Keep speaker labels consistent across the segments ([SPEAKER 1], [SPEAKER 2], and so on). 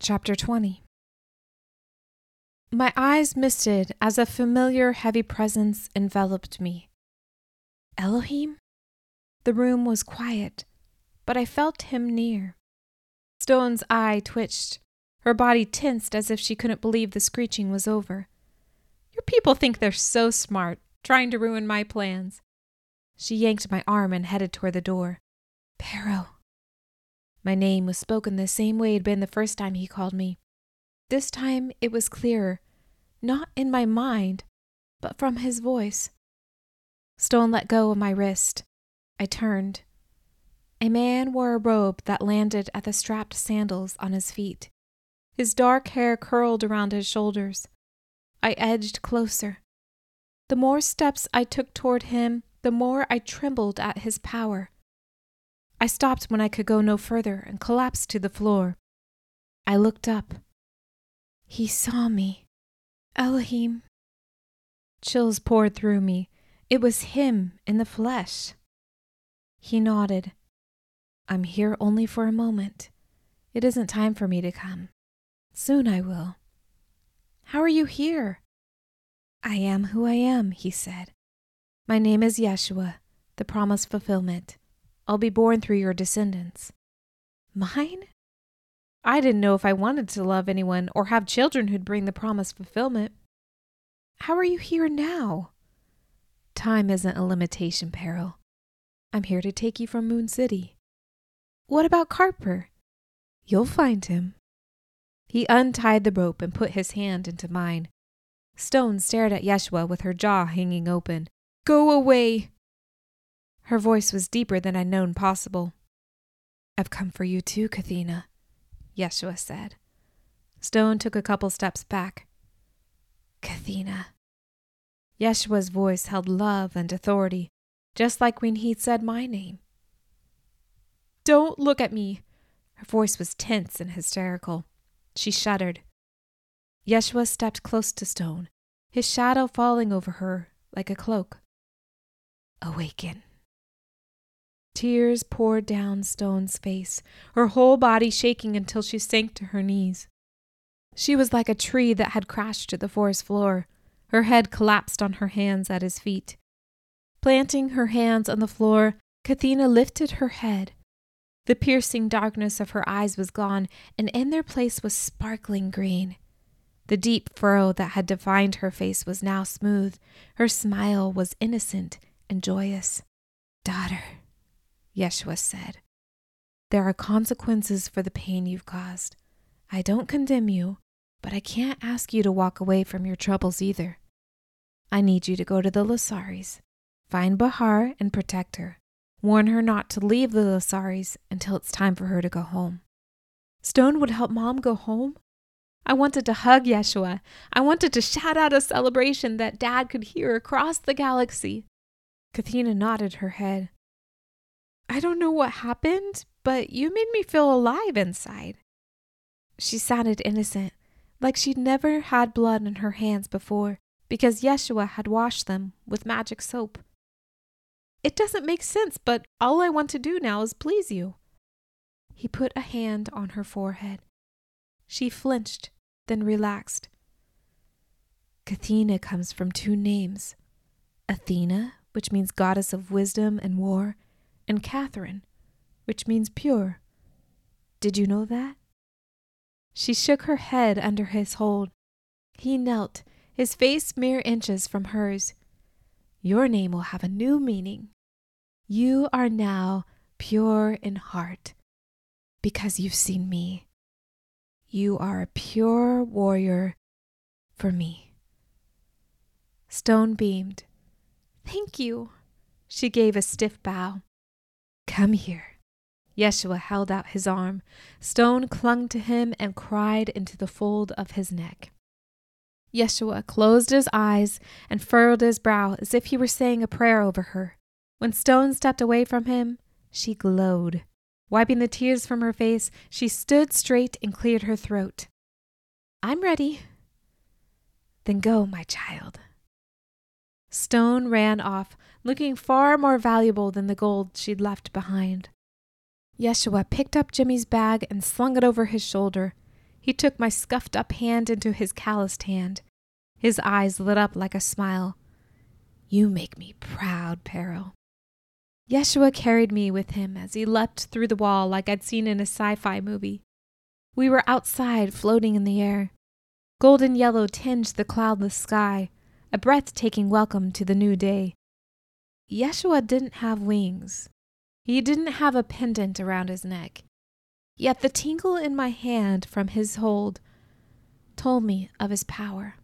[SPEAKER 1] Chapter 20 My eyes misted as a familiar heavy presence enveloped me. Elohim? The room was quiet, but I felt him near. Stone's eye twitched. Her body tensed as if she couldn't believe the screeching was over. Your people think they're so smart, trying to ruin my plans. She yanked my arm and headed toward the door. Pero, my name was spoken the same way it had been the first time he called me. This time it was clearer, not in my mind, but from his voice. Stone let go of my wrist. I turned. A man wore a robe that landed at the strapped sandals on his feet. His dark hair curled around his shoulders. I edged closer. The more steps I took toward him, the more I trembled at his power. I stopped when I could go no further and collapsed to the floor. I looked up. He saw me. Elohim. Chills poured through me. It was him in the flesh. He nodded. I'm here only for a moment. It isn't time for me to come. Soon I will. How are you here? I am who I am, he said. My name is Yeshua, the promise fulfillment. I'll be born through your descendants. Mine? I didn't know if I wanted to love anyone or have children who'd bring the promised fulfillment. How are you here now? Time isn't a limitation, Pero. I'm here to take you from Moon City. What about Carper? You'll find him. He untied the rope and put his hand into mine. Stone stared at Yeshua with her jaw hanging open. Go away, her voice was deeper than I'd known possible. I've come for you too, Kathina, Yeshua said. Stone took a couple steps back. Kathina. Yeshua's voice held love and authority, just like when he'd said my name. Don't look at me. Her voice was tense and hysterical. She shuddered. Yeshua stepped close to Stone, his shadow falling over her like a cloak. Awaken. Tears poured down Stone's face, her whole body shaking until she sank to her knees. She was like a tree that had crashed to the forest floor. Her head collapsed on her hands at his feet. Planting her hands on the floor, Kathina lifted her head. The piercing darkness of her eyes was gone, and in their place was sparkling green. The deep furrow that had defined her face was now smooth. Her smile was innocent and joyous. Daughter, Yeshua said. There are consequences for the pain you've caused. I don't condemn you, but I can't ask you to walk away from your troubles either. I need you to go to the Lasaris, find Bahar and protect her. Warn her not to leave the Lasaris until it's time for her to go home. Stone would help mom go home? I wanted to hug Yeshua. I wanted to shout out a celebration that dad could hear across the galaxy. Kathina nodded her head. I don't know what happened, but you made me feel alive inside. She sounded innocent, like she'd never had blood in her hands before, because Yeshua had washed them with magic soap. It doesn't make sense, but all I want to do now is please you. He put a hand on her forehead. She flinched, then relaxed. Kathina comes from two names Athena, which means goddess of wisdom and war, and Catherine, which means pure. Did you know that? She shook her head under his hold. He knelt, his face mere inches from hers. Your name will have a new meaning. You are now pure in heart because you've seen me. You are a pure warrior for me. Stone beamed. Thank you. She gave a stiff bow. Come here. Yeshua held out his arm. Stone clung to him and cried into the fold of his neck. Yeshua closed his eyes and furrowed his brow as if he were saying a prayer over her. When Stone stepped away from him, she glowed. Wiping the tears from her face, she stood straight and cleared her throat. I'm ready. Then go, my child. Stone ran off, looking far more valuable than the gold she'd left behind. Yeshua picked up Jimmy's bag and slung it over his shoulder. He took my scuffed up hand into his calloused hand. His eyes lit up like a smile. You make me proud, Pero. Yeshua carried me with him as he leapt through the wall like I'd seen in a sci fi movie. We were outside, floating in the air. Golden yellow tinged the cloudless sky, a breathtaking welcome to the new day. Yeshua didn't have wings. He didn't have a pendant around his neck. Yet the tingle in my hand from his hold told me of his power.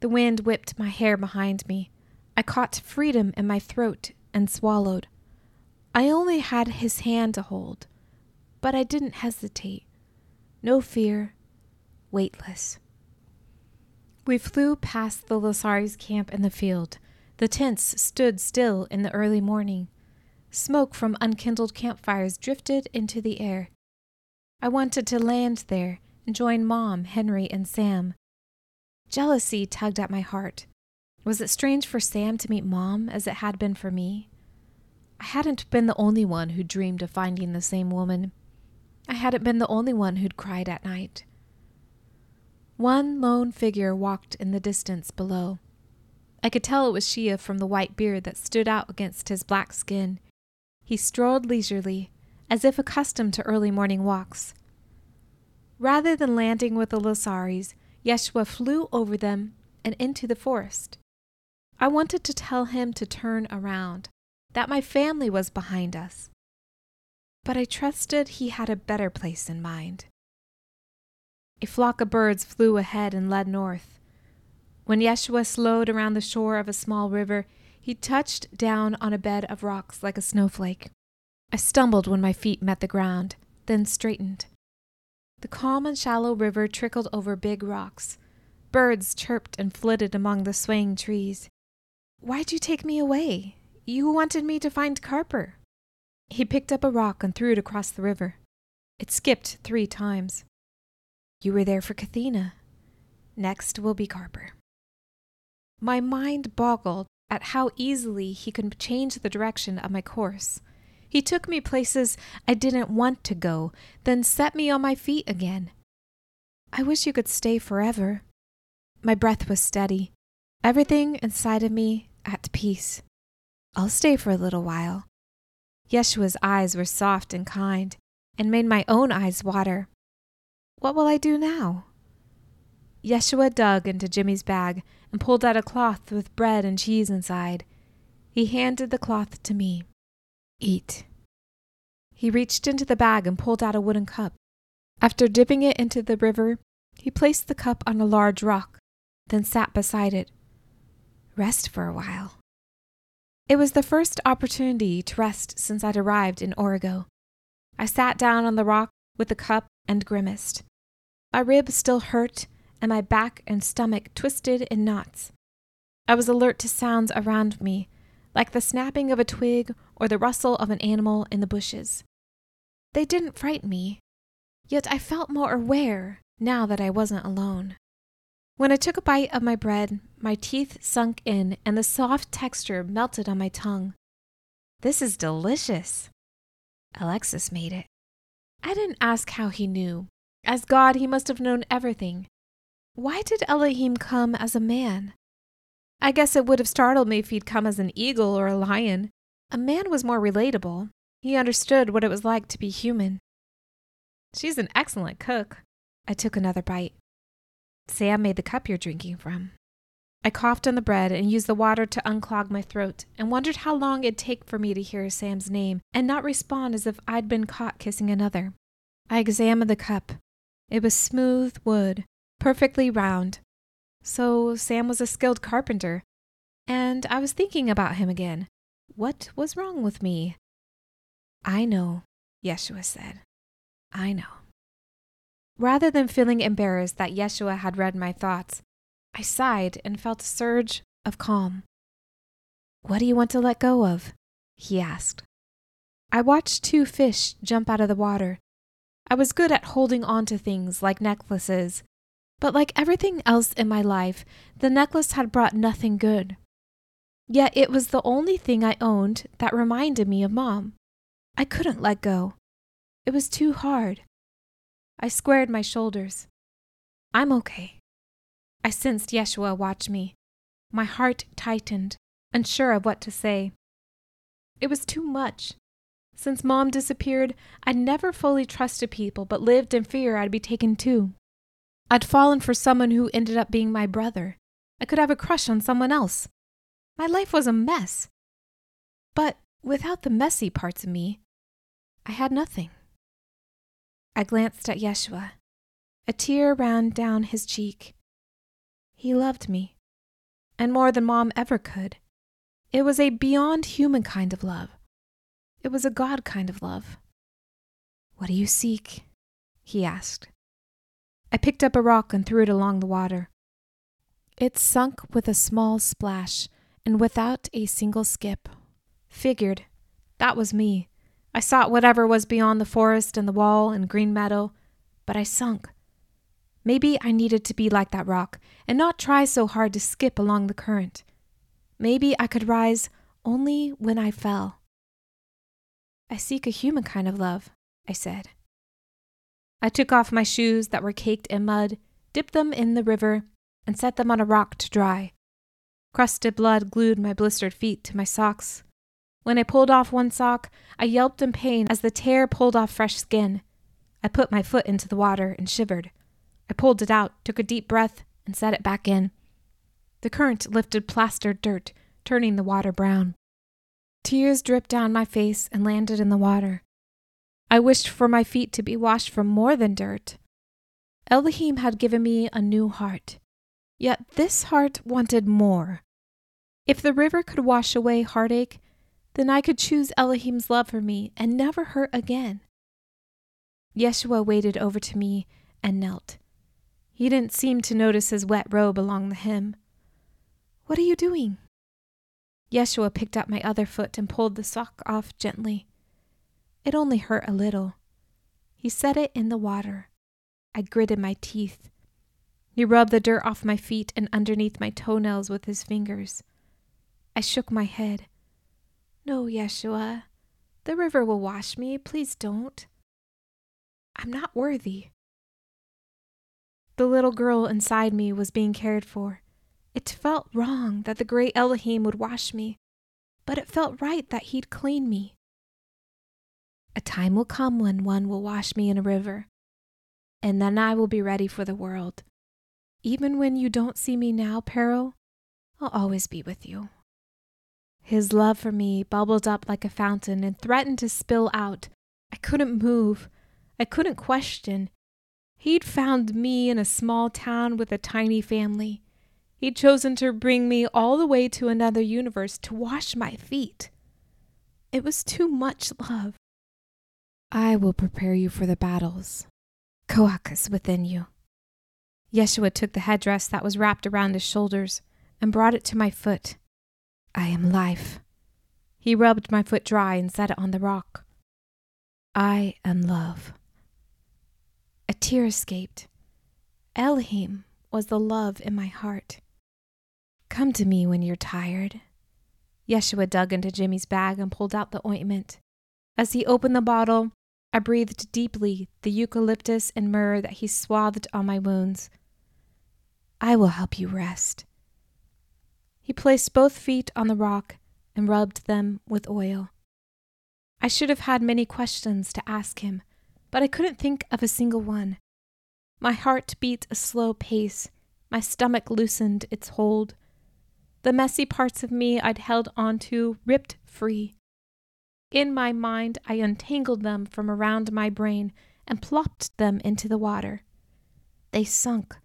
[SPEAKER 1] The wind whipped my hair behind me. I caught freedom in my throat and swallowed. I only had his hand to hold, but I didn't hesitate. No fear, weightless. We flew past the Lasaris camp in the field. The tents stood still in the early morning. Smoke from unkindled campfires drifted into the air. I wanted to land there and join Mom, Henry, and Sam. Jealousy tugged at my heart. Was it strange for Sam to meet Mom as it had been for me? I hadn't been the only one who dreamed of finding the same woman. I hadn't been the only one who'd cried at night. One lone figure walked in the distance below. I could tell it was Shia from the white beard that stood out against his black skin. He strolled leisurely, as if accustomed to early morning walks. Rather than landing with the Lasaris, Yeshua flew over them and into the forest. I wanted to tell him to turn around, that my family was behind us. But I trusted he had a better place in mind. A flock of birds flew ahead and led north. When Yeshua slowed around the shore of a small river, he touched down on a bed of rocks like a snowflake. I stumbled when my feet met the ground, then straightened. The calm and shallow river trickled over big rocks. Birds chirped and flitted among the swaying trees. Why'd you take me away? You wanted me to find Carper. He picked up a rock and threw it across the river. It skipped three times. You were there for Kathina. Next will be Carper. My mind boggled at how easily he could change the direction of my course. He took me places I didn't want to go, then set me on my feet again. I wish you could stay forever. My breath was steady, everything inside of me at peace. I'll stay for a little while. Yeshua's eyes were soft and kind, and made my own eyes water. What will I do now? Yeshua dug into Jimmy's bag and pulled out a cloth with bread and cheese inside. He handed the cloth to me. Eat. He reached into the bag and pulled out a wooden cup. After dipping it into the river, he placed the cup on a large rock, then sat beside it. Rest for a while. It was the first opportunity to rest since I'd arrived in Origo. I sat down on the rock with the cup and grimaced. My ribs still hurt, and my back and stomach twisted in knots. I was alert to sounds around me, like the snapping of a twig or the rustle of an animal in the bushes. They didn't frighten me, yet I felt more aware now that I wasn't alone. When I took a bite of my bread, my teeth sunk in and the soft texture melted on my tongue. This is delicious. Alexis made it. I didn't ask how he knew. As God, he must have known everything. Why did Elohim come as a man? I guess it would have startled me if he'd come as an eagle or a lion. A man was more relatable. He understood what it was like to be human. She's an excellent cook. I took another bite. Sam made the cup you're drinking from. I coughed on the bread and used the water to unclog my throat and wondered how long it'd take for me to hear Sam's name and not respond as if I'd been caught kissing another. I examined the cup. It was smooth wood, perfectly round. So Sam was a skilled carpenter. And I was thinking about him again. What was wrong with me? I know, Yeshua said. I know. Rather than feeling embarrassed that Yeshua had read my thoughts, I sighed and felt a surge of calm. What do you want to let go of? he asked. I watched two fish jump out of the water. I was good at holding on to things like necklaces, but like everything else in my life, the necklace had brought nothing good. Yet it was the only thing I owned that reminded me of Mom. I couldn't let go. It was too hard. I squared my shoulders. I'm okay. I sensed Yeshua watch me. My heart tightened, unsure of what to say. It was too much. Since mom disappeared, I'd never fully trusted people, but lived in fear I'd be taken too. I'd fallen for someone who ended up being my brother. I could have a crush on someone else. My life was a mess. But without the messy parts of me, I had nothing. I glanced at Yeshua. A tear ran down his cheek. He loved me, and more than mom ever could. It was a beyond human kind of love. It was a God kind of love. What do you seek? he asked. I picked up a rock and threw it along the water. It sunk with a small splash and without a single skip. Figured. That was me. I sought whatever was beyond the forest and the wall and green meadow, but I sunk. Maybe I needed to be like that rock and not try so hard to skip along the current. Maybe I could rise only when I fell. I seek a human kind of love, I said. I took off my shoes that were caked in mud, dipped them in the river, and set them on a rock to dry. Crusted blood glued my blistered feet to my socks. When I pulled off one sock, I yelped in pain as the tear pulled off fresh skin. I put my foot into the water and shivered. I pulled it out, took a deep breath, and set it back in. The current lifted plastered dirt, turning the water brown. Tears dripped down my face and landed in the water. I wished for my feet to be washed from more than dirt. Elohim had given me a new heart. Yet this heart wanted more. If the river could wash away heartache, then I could choose Elohim's love for me and never hurt again. Yeshua waded over to me and knelt. He didn't seem to notice his wet robe along the hem. What are you doing? Yeshua picked up my other foot and pulled the sock off gently. It only hurt a little. He set it in the water. I gritted my teeth. He rubbed the dirt off my feet and underneath my toenails with his fingers. I shook my head. No, Yeshua. The river will wash me. Please don't. I'm not worthy. The little girl inside me was being cared for. It felt wrong that the great Elohim would wash me, but it felt right that he'd clean me. A time will come when one will wash me in a river, and then I will be ready for the world. Even when you don't see me now, Pero, I'll always be with you. His love for me bubbled up like a fountain and threatened to spill out. I couldn't move. I couldn't question. He'd found me in a small town with a tiny family. He'd chosen to bring me all the way to another universe to wash my feet. It was too much love. I will prepare you for the battles. Koach is within you. Yeshua took the headdress that was wrapped around his shoulders and brought it to my foot. I am life. He rubbed my foot dry and set it on the rock. I am love. A tear escaped. Elohim was the love in my heart. Come to me when you're tired. Yeshua dug into Jimmy's bag and pulled out the ointment. As he opened the bottle, I breathed deeply the eucalyptus and myrrh that he swathed on my wounds. I will help you rest. He placed both feet on the rock and rubbed them with oil. I should have had many questions to ask him, but I couldn't think of a single one. My heart beat a slow pace, my stomach loosened its hold. The messy parts of me I'd held onto ripped free. In my mind, I untangled them from around my brain and plopped them into the water. They sunk.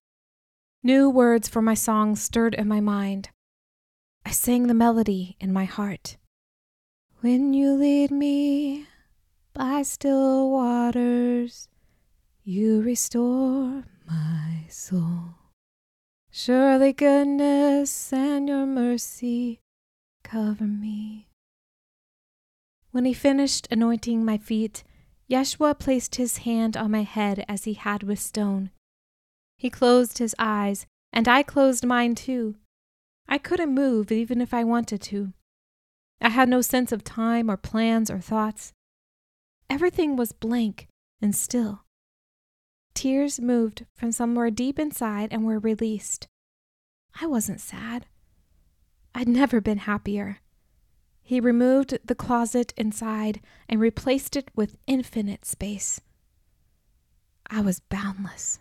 [SPEAKER 1] New words for my song stirred in my mind. I sang the melody in my heart. When you lead me by still waters, you restore my soul. Surely goodness and your mercy cover me. When he finished anointing my feet, Yeshua placed his hand on my head as he had with stone. He closed his eyes, and I closed mine too. I couldn't move even if I wanted to. I had no sense of time or plans or thoughts. Everything was blank and still. Tears moved from somewhere deep inside and were released. I wasn't sad. I'd never been happier. He removed the closet inside and replaced it with infinite space. I was boundless.